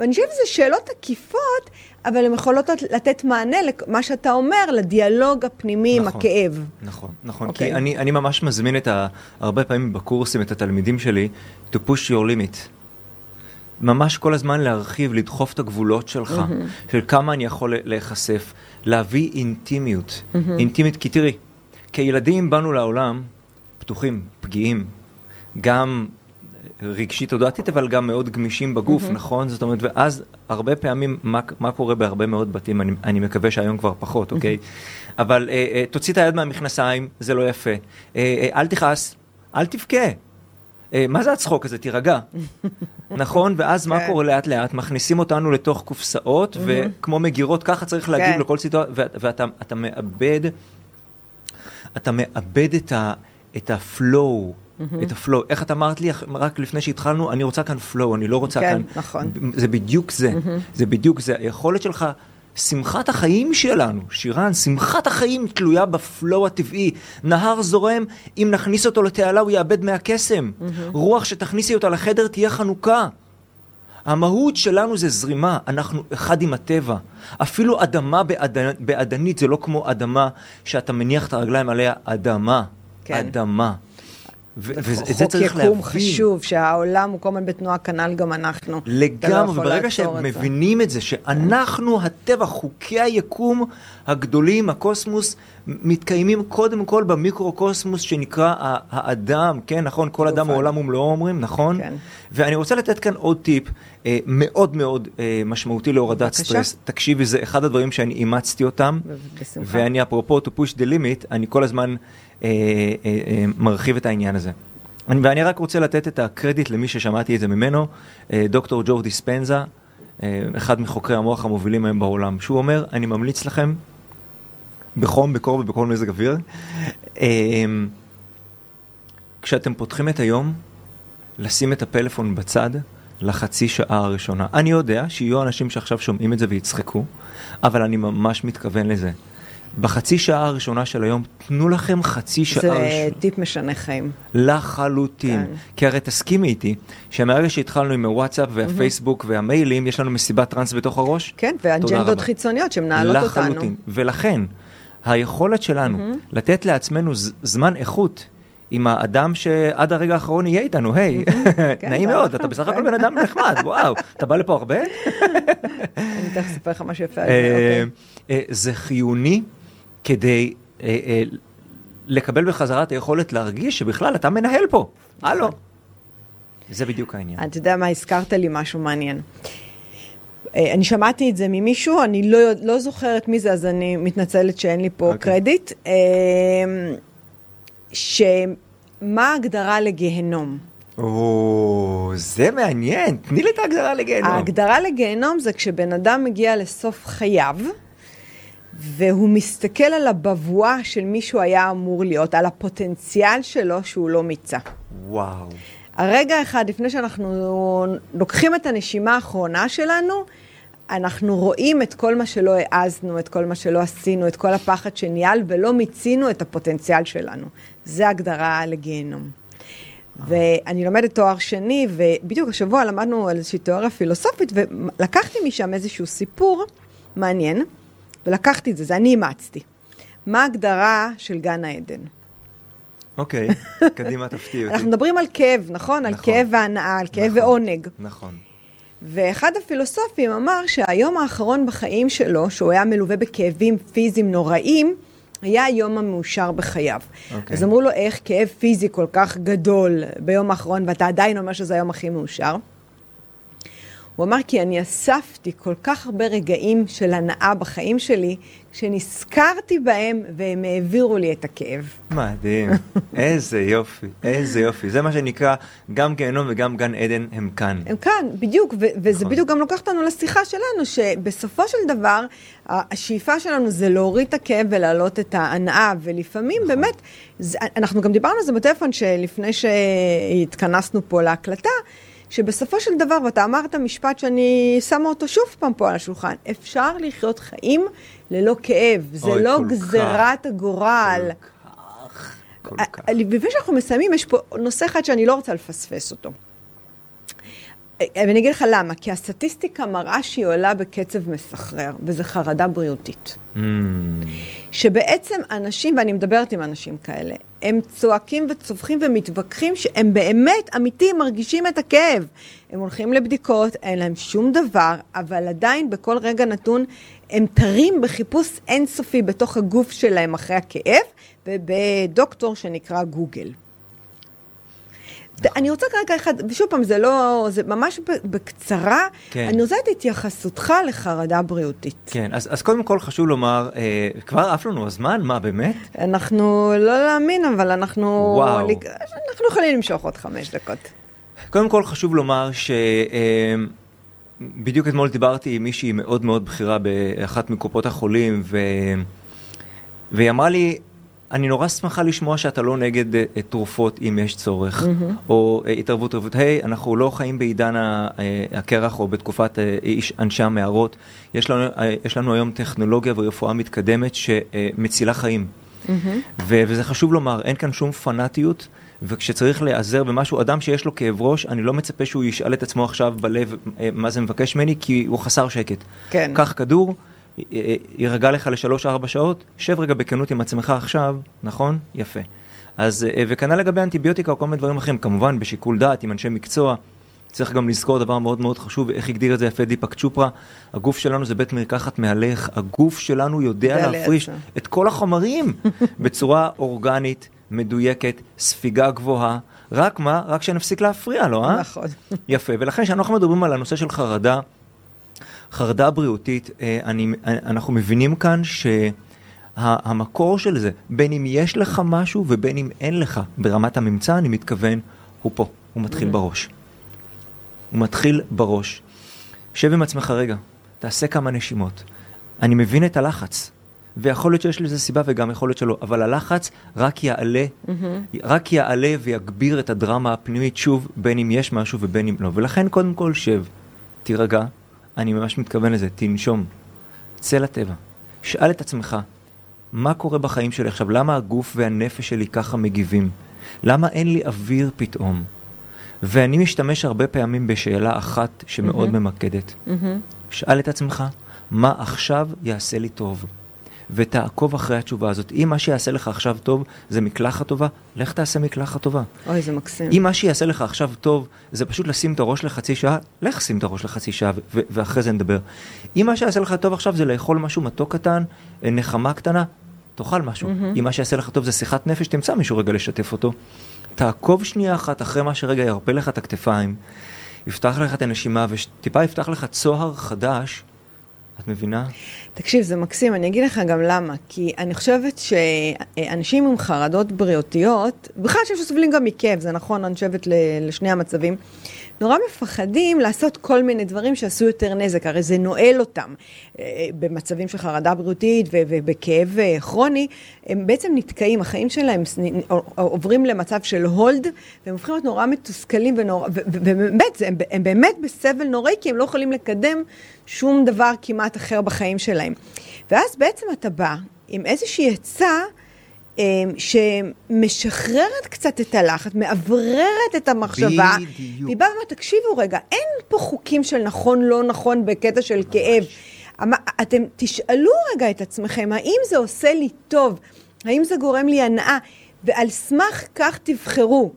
ואני חושבת שזה שאלות עקיפות, אבל הן יכולות לתת מענה למה שאתה אומר, לדיאלוג הפנימי עם נכון. הכאב. נכון, נכון, אוקיי. כי אני, אני ממש מזמין את ה... הרבה פעמים בקורסים את התלמידים שלי to push your limit. ממש כל הזמן להרחיב, לדחוף את הגבולות שלך, של כמה אני יכול להיחשף, להביא אינטימיות. אינטימית, כי תראי, כילדים באנו לעולם פתוחים, פגיעים, גם רגשית תודעתית, אבל גם מאוד גמישים בגוף, נכון? זאת אומרת, ואז הרבה פעמים, מה, מה קורה בהרבה מאוד בתים, אני, אני מקווה שהיום כבר פחות, אוקיי? אבל אה, אה, תוציא את היד מהמכנסיים, זה לא יפה. אה, אה, אל תכעס, אל תבכה. אה, מה זה הצחוק הזה? תירגע. *laughs* נכון? ואז מה כן. קורה לאט לאט? מכניסים אותנו לתוך קופסאות, וכמו מגירות, ככה צריך להגיב כן. לכל סיטואציה, ואת- ואתה אתה מאבד, אתה מאבד את ה... את ה flow, את ה flow. איך את אמרת לי רק לפני שהתחלנו, אני רוצה כאן flow, אני לא רוצה כן, כאן... נכון. זה בדיוק זה, זה בדיוק זה. היכולת שלך, שמחת החיים שלנו, שירן, שמחת החיים תלויה ב flow הטבעי. נהר זורם, אם נכניס אותו לתעלה הוא יאבד מהקסם. רוח שתכניסי אותה לחדר תהיה חנוקה. המהות שלנו זה זרימה, אנחנו אחד עם הטבע. אפילו אדמה באד... באדנית זה לא כמו אדמה שאתה מניח את הרגליים עליה, אדמה. כן. אדמה. ואת זה חוק צריך יקום להבין. חשוב, שהעולם הוא כל הזמן בתנועה, כנ"ל גם אנחנו. לא לגמרי, וברגע זה. שמבינים את זה, שאנחנו הטבע, חוקי היקום הגדולים, הקוסמוס, מתקיימים קודם כל במיקרו-קוסמוס שנקרא האדם, כן, נכון? כל אדם הוא. עולם ומלואו אומרים, נכון? כן. ואני רוצה לתת כאן עוד טיפ מאוד מאוד אה, משמעותי להורדת בבקשה. סטרס. תקשיבי, זה אחד הדברים שאני אימצתי אותם, בשמחה. ואני אפרופו to push the limit, אני כל הזמן אה, אה, אה, מרחיב את העניין הזה. אני, ואני רק רוצה לתת את הקרדיט למי ששמעתי את זה ממנו, אה, דוקטור ג'ו דיספנזה, אה, אחד מחוקרי המוח המובילים היום בעולם, שהוא אומר, אני ממליץ לכם, בחום, בקור ובכל מזג אוויר, אה, כשאתם פותחים את היום, לשים את הפלאפון בצד לחצי שעה הראשונה. אני יודע שיהיו אנשים שעכשיו שומעים את זה ויצחקו, אבל אני ממש מתכוון לזה. בחצי שעה הראשונה של היום, תנו לכם חצי שעה זה ראשונה. טיפ משנה חיים. לחלוטין. כן. כי הרי תסכימי איתי, שמהרגע שהתחלנו עם הוואטסאפ והפייסבוק והמיילים, יש לנו מסיבת טראנס בתוך הראש? כן, ואג'נדות. חיצוניות שמנהלות אותנו. לחלוטין. ולכן, היכולת שלנו לתת לעצמנו זמן איכות עם האדם שעד הרגע האחרון יהיה איתנו, היי, כן, *laughs* נעים זה מאוד, נכון, אתה בסך. הכל בן אדם נחמד, וואו, אתה בא לפה הרבה? *laughs* אני תכף אספר לך משהו יפה על זה, אה, אוקיי. אה, זה חיוני כדי אה, לקבל בחזרה את היכולת להרגיש שבכלל אתה מנהל פה, הלו. זה בדיוק העניין. אתה יודע מה, הזכרת לי משהו מעניין. אני שמעתי את זה ממישהו, אני לא, לא זוכרת מי זה, אז אני מתנצלת שאין לי פה אוקיי. קרדיט. שמה ההגדרה לגיהנום? או, זה מעניין, תני לי את ההגדרה לגיהנום. ההגדרה לגיהנום זה כשבן אדם מגיע לסוף חייו, והוא מסתכל על הבבואה של מי שהוא היה אמור להיות, על הפוטנציאל שלו שהוא לא מיצה. וואו. הרגע אחד לפני שאנחנו לוקחים את הנשימה האחרונה שלנו, אנחנו רואים את כל מה שלא העזנו, את כל מה שלא עשינו, את כל הפחד שניהל, ולא מיצינו את הפוטנציאל שלנו. זה הגדרה לגיהנום. ואני לומדת תואר שני, ובדיוק השבוע למדנו על איזושהי תיאוריה פילוסופית, ולקחתי משם איזשהו סיפור מעניין, ולקחתי את זה, זה אני אימצתי. מה ההגדרה של גן העדן? אוקיי, *laughs* קדימה תפתיע אותי. אנחנו מדברים על כאב, נכון? על נכון. כאב והנאה, על כאב נכון. ועונג. נכון. ואחד הפילוסופים אמר שהיום האחרון בחיים שלו, שהוא היה מלווה בכאבים פיזיים נוראים, היה היום המאושר בחייו. אוקיי. אז אמרו לו, איך כאב פיזי כל כך גדול ביום האחרון, ואתה עדיין אומר שזה היום הכי מאושר? הוא אמר, כי אני אספתי כל כך הרבה רגעים של הנאה בחיים שלי, שנזכרתי בהם והם העבירו לי את הכאב. מדהים, *laughs* איזה יופי, איזה יופי. זה מה שנקרא, גם גיהנום וגם גן עדן הם כאן. הם כאן, בדיוק, ו- וזה נכון. בדיוק גם לוקח אותנו לשיחה שלנו, שבסופו של דבר, השאיפה שלנו זה להוריד את הכאב ולהעלות את ההנאה, ולפעמים נכון. באמת, זה, אנחנו גם דיברנו על זה בטלפון שלפני שהתכנסנו פה להקלטה, שבסופו של דבר, ואתה אמרת משפט שאני שמה אותו שוב פעם פה על השולחן, אפשר לחיות חיים ללא כאב, זה אוי, לא כל כך. גזירת הגורל. כל אה, כך. לפני שאנחנו מסיימים, יש פה נושא אחד שאני לא רוצה לפספס אותו. אה, ואני אגיד לך למה, כי הסטטיסטיקה מראה שהיא עולה בקצב מסחרר, וזה חרדה בריאותית. Mm, שבעצם אנשים, ואני מדברת עם אנשים כאלה, הם צועקים וצווחים ומתווכחים שהם באמת, אמיתי, מרגישים את הכאב. הם הולכים לבדיקות, אין להם שום דבר, אבל עדיין בכל רגע נתון הם תרים בחיפוש אינסופי בתוך הגוף שלהם אחרי הכאב, ובדוקטור שנקרא גוגל. אני רוצה רגע אחד, ושוב פעם, זה לא, זה ממש בקצרה, כן. אני רוצה את התייחסותך לחרדה בריאותית. כן, אז, אז קודם כל חשוב לומר, אה, כבר עף לנו הזמן? מה, באמת? אנחנו לא להאמין, אבל אנחנו... וואו. אנחנו יכולים למשוך עוד חמש דקות. קודם כל חשוב לומר שבדיוק אתמול דיברתי עם מישהי מאוד מאוד בכירה באחת מקופות החולים, ו... והיא אמרה לי, אני נורא שמחה לשמוע שאתה לא נגד אה, אה, תרופות אם יש צורך, או אה, התערבות רפואית. היי, אנחנו לא חיים בעידן הקרח או בתקופת אנשי המערות. יש לנו, יש לנו היום טכנולוגיה ורפואה מתקדמת שמצילה חיים. ו- וזה חשוב לומר, אין כאן שום פנאטיות, וכשצריך להיעזר במשהו, אדם שיש לו כאב ראש, אני לא מצפה שהוא ישאל את עצמו עכשיו בלב מה זה מבקש ממני, כי הוא חסר שקט. כן. קח כדור, יירגע לך לשלוש-ארבע שעות, שב רגע בכנות עם עצמך עכשיו, נכון? יפה. אז, אה, וכנ"ל לגבי אנטיביוטיקה או כל מיני דברים אחרים, כמובן בשיקול דעת עם אנשי מקצוע. צריך גם לזכור דבר מאוד מאוד חשוב, איך הגדיר את זה יפה דיפק צ'ופרה, הגוף שלנו זה בית מרקחת מהלך, הגוף שלנו יודע להפריש לייצר. את כל החומרים *laughs* בצורה אורגנית, מדויקת, ספיגה גבוהה, רק מה? רק שנפסיק להפריע לו, אה? נכון. יפה, ולכן כשאנחנו מדברים על הנושא של חרדה, חרדה בריאותית, אה, אני, אנחנו מבינים כאן שהמקור של זה, בין אם יש לך משהו ובין אם אין לך, ברמת הממצא אני מתכוון, הוא פה, הוא מתחיל בראש. הוא מתחיל בראש. שב עם עצמך רגע, תעשה כמה נשימות. אני מבין את הלחץ, ויכול להיות שיש לזה סיבה וגם יכול להיות שלא, אבל הלחץ רק יעלה, רק יעלה ויגביר את הדרמה הפנימית שוב, בין אם יש משהו ובין אם לא. ולכן קודם כל שב, תירגע, אני ממש מתכוון לזה, תנשום, צא לטבע, שאל את עצמך, מה קורה בחיים שלי עכשיו? למה הגוף והנפש שלי ככה מגיבים? למה אין לי אוויר פתאום? ואני משתמש הרבה פעמים בשאלה אחת שמאוד ממקדת. שאל את עצמך, מה עכשיו יעשה לי טוב? ותעקוב אחרי התשובה הזאת. אם מה שיעשה לך עכשיו טוב זה מקלחת טובה, לך תעשה מקלחת טובה. אוי, זה מקסים. אם מה שיעשה לך עכשיו טוב זה פשוט לשים את הראש לחצי שעה, לך שים את הראש לחצי שעה ו- ואחרי זה נדבר. אם מה שיעשה לך טוב עכשיו זה לאכול משהו מתוק קטן, אה, נחמה קטנה, תאכל משהו. אם מה שיעשה לך טוב זה שיחת נפש, תמצא מישהו רגע לשתף אותו. תעקוב שנייה אחת אחרי מה שרגע ירפה לך את הכתפיים, יפתח לך את הנשימה וטיפה יפתח לך צוהר חדש. את מבינה? תקשיב, זה מקסים, אני אגיד לך גם למה. כי אני חושבת שאנשים עם חרדות בריאותיות, בכלל אנשים שסובלים גם מכאב, זה נכון, אני חושבת לשני המצבים, נורא מפחדים לעשות כל מיני דברים שעשו יותר נזק, הרי זה נועל אותם. אה, במצבים של חרדה בריאותית ובכאב אה, כרוני, הם בעצם נתקעים, החיים שלהם עוברים למצב של הולד, והם הופכים להיות נורא מתוסכלים ונורא, ובאמת, הם, הם באמת בסבל נוראי, כי הם לא יכולים לקדם שום דבר כמעט אחר בחיים שלהם. ואז בעצם אתה בא עם איזושהי עצה, שמשחררת קצת את הלחץ, מאווררת את המחשבה. בדיוק. והיא באה ואומרת, תקשיבו רגע, אין פה חוקים של נכון, לא נכון בקטע של כאב. אמ- אתם תשאלו רגע את עצמכם, האם זה עושה לי טוב? האם זה גורם לי הנאה? ועל סמך כך תבחרו.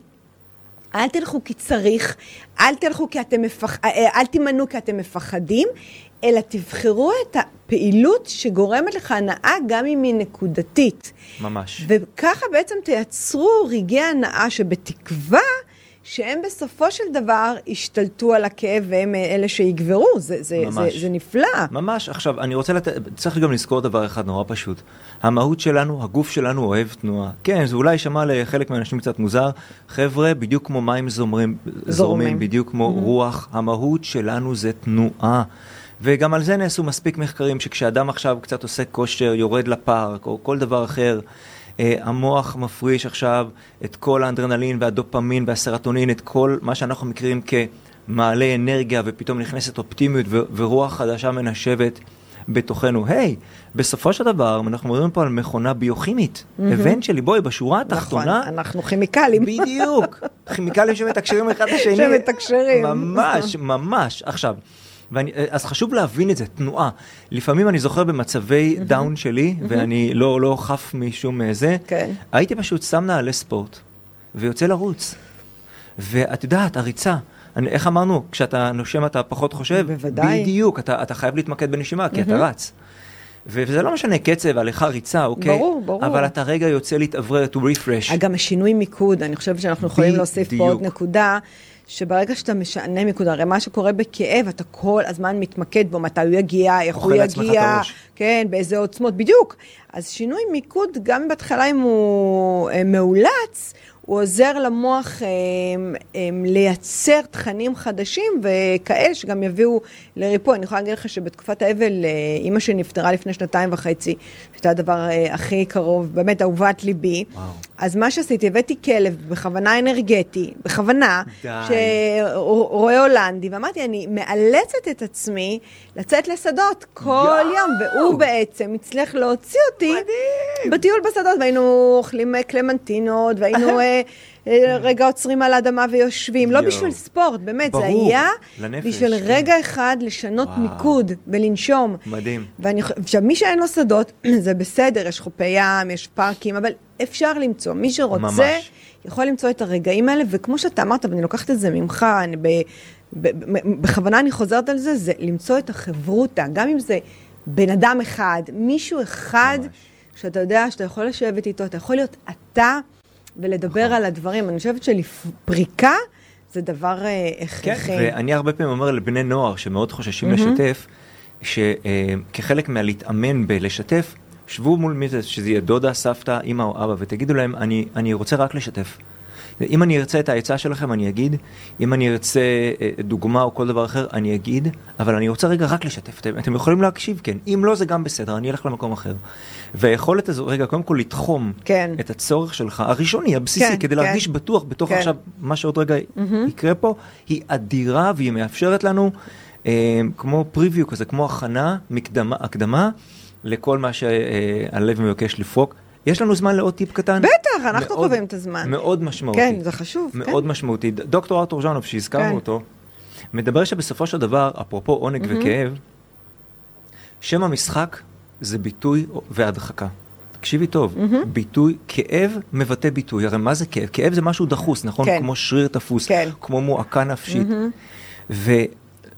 אל תלכו כי צריך, אל תלכו כי אתם מפח... אה, אה, אל תימנעו כי אתם מפחדים, אלא תבחרו את הפעילות שגורמת לך הנאה גם אם היא נקודתית. ממש. וככה בעצם תייצרו רגעי הנאה שבתקווה שהם בסופו של דבר ישתלטו על הכאב והם אלה שיגברו, זה, זה, זה, זה נפלא. ממש. עכשיו, אני רוצה לתת, צריך גם לזכור דבר אחד נורא פשוט. המהות שלנו, הגוף שלנו אוהב תנועה. כן, זה אולי יישמע לחלק מהאנשים קצת מוזר. חבר'ה, בדיוק כמו מים זורמים, זורמים, זורמים בדיוק כמו mm-hmm. רוח, המהות שלנו זה תנועה. וגם על זה נעשו מספיק מחקרים שכשאדם עכשיו קצת עושה כושר, יורד לפארק או כל דבר אחר, אה, המוח מפריש עכשיו את כל האנדרנלין והדופמין והסרטונין, את כל מה שאנחנו מכירים כמעלה אנרגיה, ופתאום נכנסת אופטימיות ו- ורוח חדשה מנשבת בתוכנו. היי, hey, בסופו של דבר, אנחנו מדברים פה על מכונה ביוכימית. Mm-hmm. שלי, בואי, בשורה נכון, התחתונה... נכון, אנחנו כימיקלים. בדיוק. כימיקלים שמתקשרים אחד לשני. שמתקשרים. ממש, ממש. עכשיו, ואני, אז חשוב להבין את זה, תנועה. לפעמים אני זוכר במצבי mm-hmm. דאון שלי, mm-hmm. ואני לא, לא חף משום אה, זה, כן. הייתי פשוט שם נעלי ספורט, ויוצא לרוץ. ואת יודעת, הריצה, אני, איך אמרנו, כשאתה נושם אתה פחות חושב? בוודאי. בדיוק, אתה, אתה חייב להתמקד בנשימה, כי mm-hmm. אתה רץ. וזה לא משנה קצב, הליכה, ריצה, אוקיי? ברור, ברור. אבל אתה רגע יוצא להתאוורר, to refresh. גם השינוי מיקוד, אני חושבת שאנחנו יכולים להוסיף פה עוד נקודה. שברגע שאתה משנה מיקוד, הרי מה שקורה בכאב, אתה כל הזמן מתמקד בו, מתי הוא יגיע, איך הוא יגיע, כן, באיזה עוצמות, בדיוק. אז שינוי מיקוד, גם בהתחלה אם הוא אה, מאולץ, הוא עוזר למוח אה, אה, לייצר תכנים חדשים וכאלה שגם יביאו לריפוי. אני יכולה להגיד לך שבתקופת האבל, אה, אימא שלי נפטרה לפני שנתיים וחצי, שהייתה הדבר אה, הכי קרוב, באמת אהובת ליבי. וואו. אז מה שעשיתי, הבאתי כלב בכוונה אנרגטי, בכוונה, שרואה הולנדי, ואמרתי, אני מאלצת את עצמי לצאת לשדות כל. יום, והוא בעצם הצליח להוציא אותי מדהים. בטיול בשדות, והיינו אוכלים קלמנטינות, והיינו *laughs* רגע עוצרים על האדמה ויושבים, לא בשביל ספורט, באמת, זה היה בשביל כן. רגע אחד לשנות. מיקוד ולנשום. מדהים. עכשיו, מי שאין לו שדות, *clears throat* זה בסדר, יש חופי ים, יש פארקים, אבל אפשר למצוא. מי שרוצה. יכול למצוא את הרגעים האלה, וכמו שאתה אמרת, ואני לוקחת את זה ממך, אני ב, בכוונה אני חוזרת על זה, זה למצוא את החברותא, גם אם זה בן אדם אחד, מישהו אחד, ממש. שאתה יודע שאתה יכול לשבת איתו, אתה יכול להיות אתה ולדבר נכון. על הדברים. אני חושבת שלפריקה זה דבר אה, הכרחי. כן, ואני הרבה פעמים אומר לבני נוער שמאוד חוששים mm-hmm. לשתף, שכחלק מהלהתאמן בלשתף, שבו מול מי זה, שזה יהיה דודה, סבתא, אמא או אבא, ותגידו להם, אני, אני רוצה רק לשתף. אם אני ארצה את העצה שלכם, אני אגיד, אם אני ארצה אה, דוגמה או כל דבר אחר, אני אגיד, אבל אני רוצה רגע רק לשתף. אתם, אתם יכולים להקשיב, כן. אם לא, זה גם בסדר, אני אלך למקום אחר. והיכולת הזו, רגע, קודם כל לתחום כן. את הצורך שלך, הראשוני, הבסיסי, כן, כדי כן. להרגיש בטוח בתוך כן. עכשיו, מה שעוד רגע mm-hmm. יקרה פה, היא אדירה והיא מאפשרת לנו, אה, כמו פריוויו כזה, כמו הכנה, מקדמה, הקדמה. לכל מה שהלב מבקש לפרוק. יש לנו זמן לעוד טיפ קטן? בטח, אנחנו מאוד, קובעים את הזמן. מאוד משמעותי. כן, זה חשוב. מאוד כן. משמעותי. דוקטור ארתור ז'אנוב, שהזכרנו כן. אותו, מדבר שבסופו של דבר, אפרופו עונג mm-hmm. וכאב, שם המשחק זה ביטוי והדחקה. תקשיבי טוב, mm-hmm. ביטוי, כאב מבטא ביטוי. הרי מה זה כאב? כאב זה משהו דחוס, נכון? כן. כמו שריר תפוס, כן. כמו מועקה נפשית. Mm-hmm.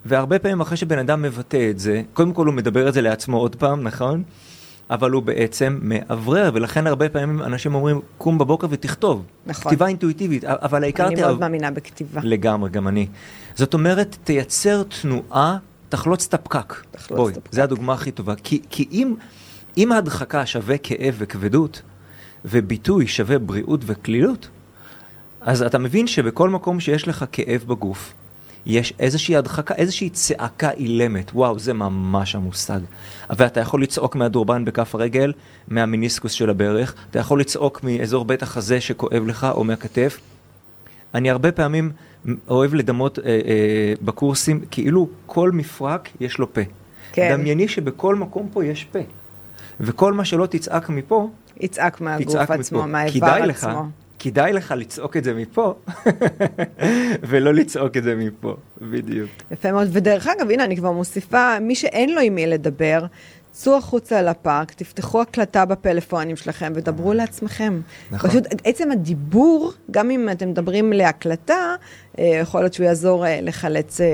והרבה פעמים אחרי שבן אדם מבטא את זה, קודם כל הוא מדבר את זה לעצמו עוד פעם, נכון? אבל הוא בעצם מאוורר, ולכן הרבה פעמים אנשים אומרים, קום בבוקר ותכתוב. נכון. כתיבה אינטואיטיבית, אבל העיקר... אני מאוד מאמינה בכתיבה. לגמרי, גם אני. זאת אומרת, תייצר תנועה, תחלוץ את הפקק. תחלוץ בואי, את הפקק. זו הדוגמה הכי טובה. כי, כי אם, אם ההדחקה שווה כאב וכבדות, וביטוי שווה בריאות וקלילות, אז אתה מבין שבכל מקום שיש לך כאב בגוף, יש איזושהי הדחקה, איזושהי צעקה אילמת, וואו, זה ממש המושג. ואתה יכול לצעוק מהדורבן בכף הרגל, מהמיניסקוס של הברך, אתה יכול לצעוק מאזור בית החזה שכואב לך, או מהכתף. אני הרבה פעמים אוהב לדמות אה, אה, בקורסים, כאילו כל מפרק יש לו פה. כן. דמייני שבכל מקום פה יש פה. וכל מה שלא תצעק מפה, יצעק מהגוף עצמו, מהאיבר עצמו. לך, כדאי לך לצעוק את זה מפה, *laughs* ולא לצעוק את זה מפה, בדיוק. יפה מאוד, ודרך אגב, הנה, אני כבר מוסיפה, מי שאין לו עם מי לדבר, צאו החוצה לפארק, תפתחו הקלטה בפלאפונים שלכם ודברו לעצמכם. נכון. פשוט עצם הדיבור, גם אם אתם מדברים להקלטה, אה, יכול להיות שהוא יעזור אה, לחלץ אה,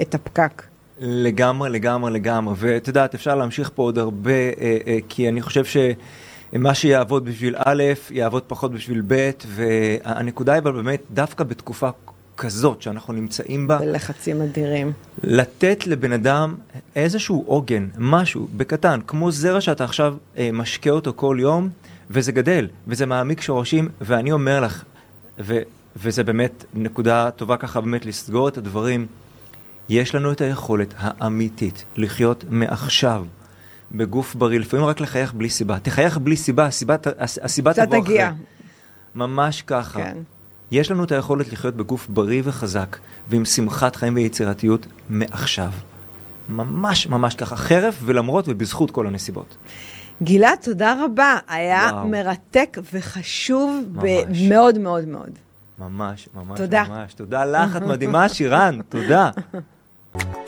את הפקק. לגמרי, לגמרי, לגמרי. ואת יודעת, אפשר להמשיך פה עוד הרבה, אה, אה, כי אני חושב שמה שיעבוד בשביל א', יעבוד פחות בשביל ב', והנקודה היא באמת, דווקא בתקופה כזאת שאנחנו נמצאים בה, בלחצים אדירים. לתת לבן אדם איזשהו עוגן, משהו, בקטן, כמו זרע שאתה עכשיו אה, משקה אותו כל יום, וזה גדל, וזה מעמיק שורשים, ואני אומר לך, ו, וזה באמת נקודה טובה ככה באמת לסגור את הדברים, יש לנו את היכולת האמיתית לחיות מעכשיו. בגוף בריא, לפעמים רק לחייך בלי סיבה. תחייך בלי סיבה, הסיבה, הס- הסיבה תבוא אחרי. ממש ככה. כן. יש לנו את היכולת לחיות בגוף בריא וחזק, ועם שמחת חיים ויצירתיות מעכשיו. ממש ממש ככה, חרף ולמרות ובזכות כל הנסיבות. גלעד, תודה רבה. היה וואו. מרתק וחשוב ב-. מאוד מאוד מאוד. ממש, ממש, תודה. ממש. תודה לך, את מדהימה, שירן, תודה. *laughs*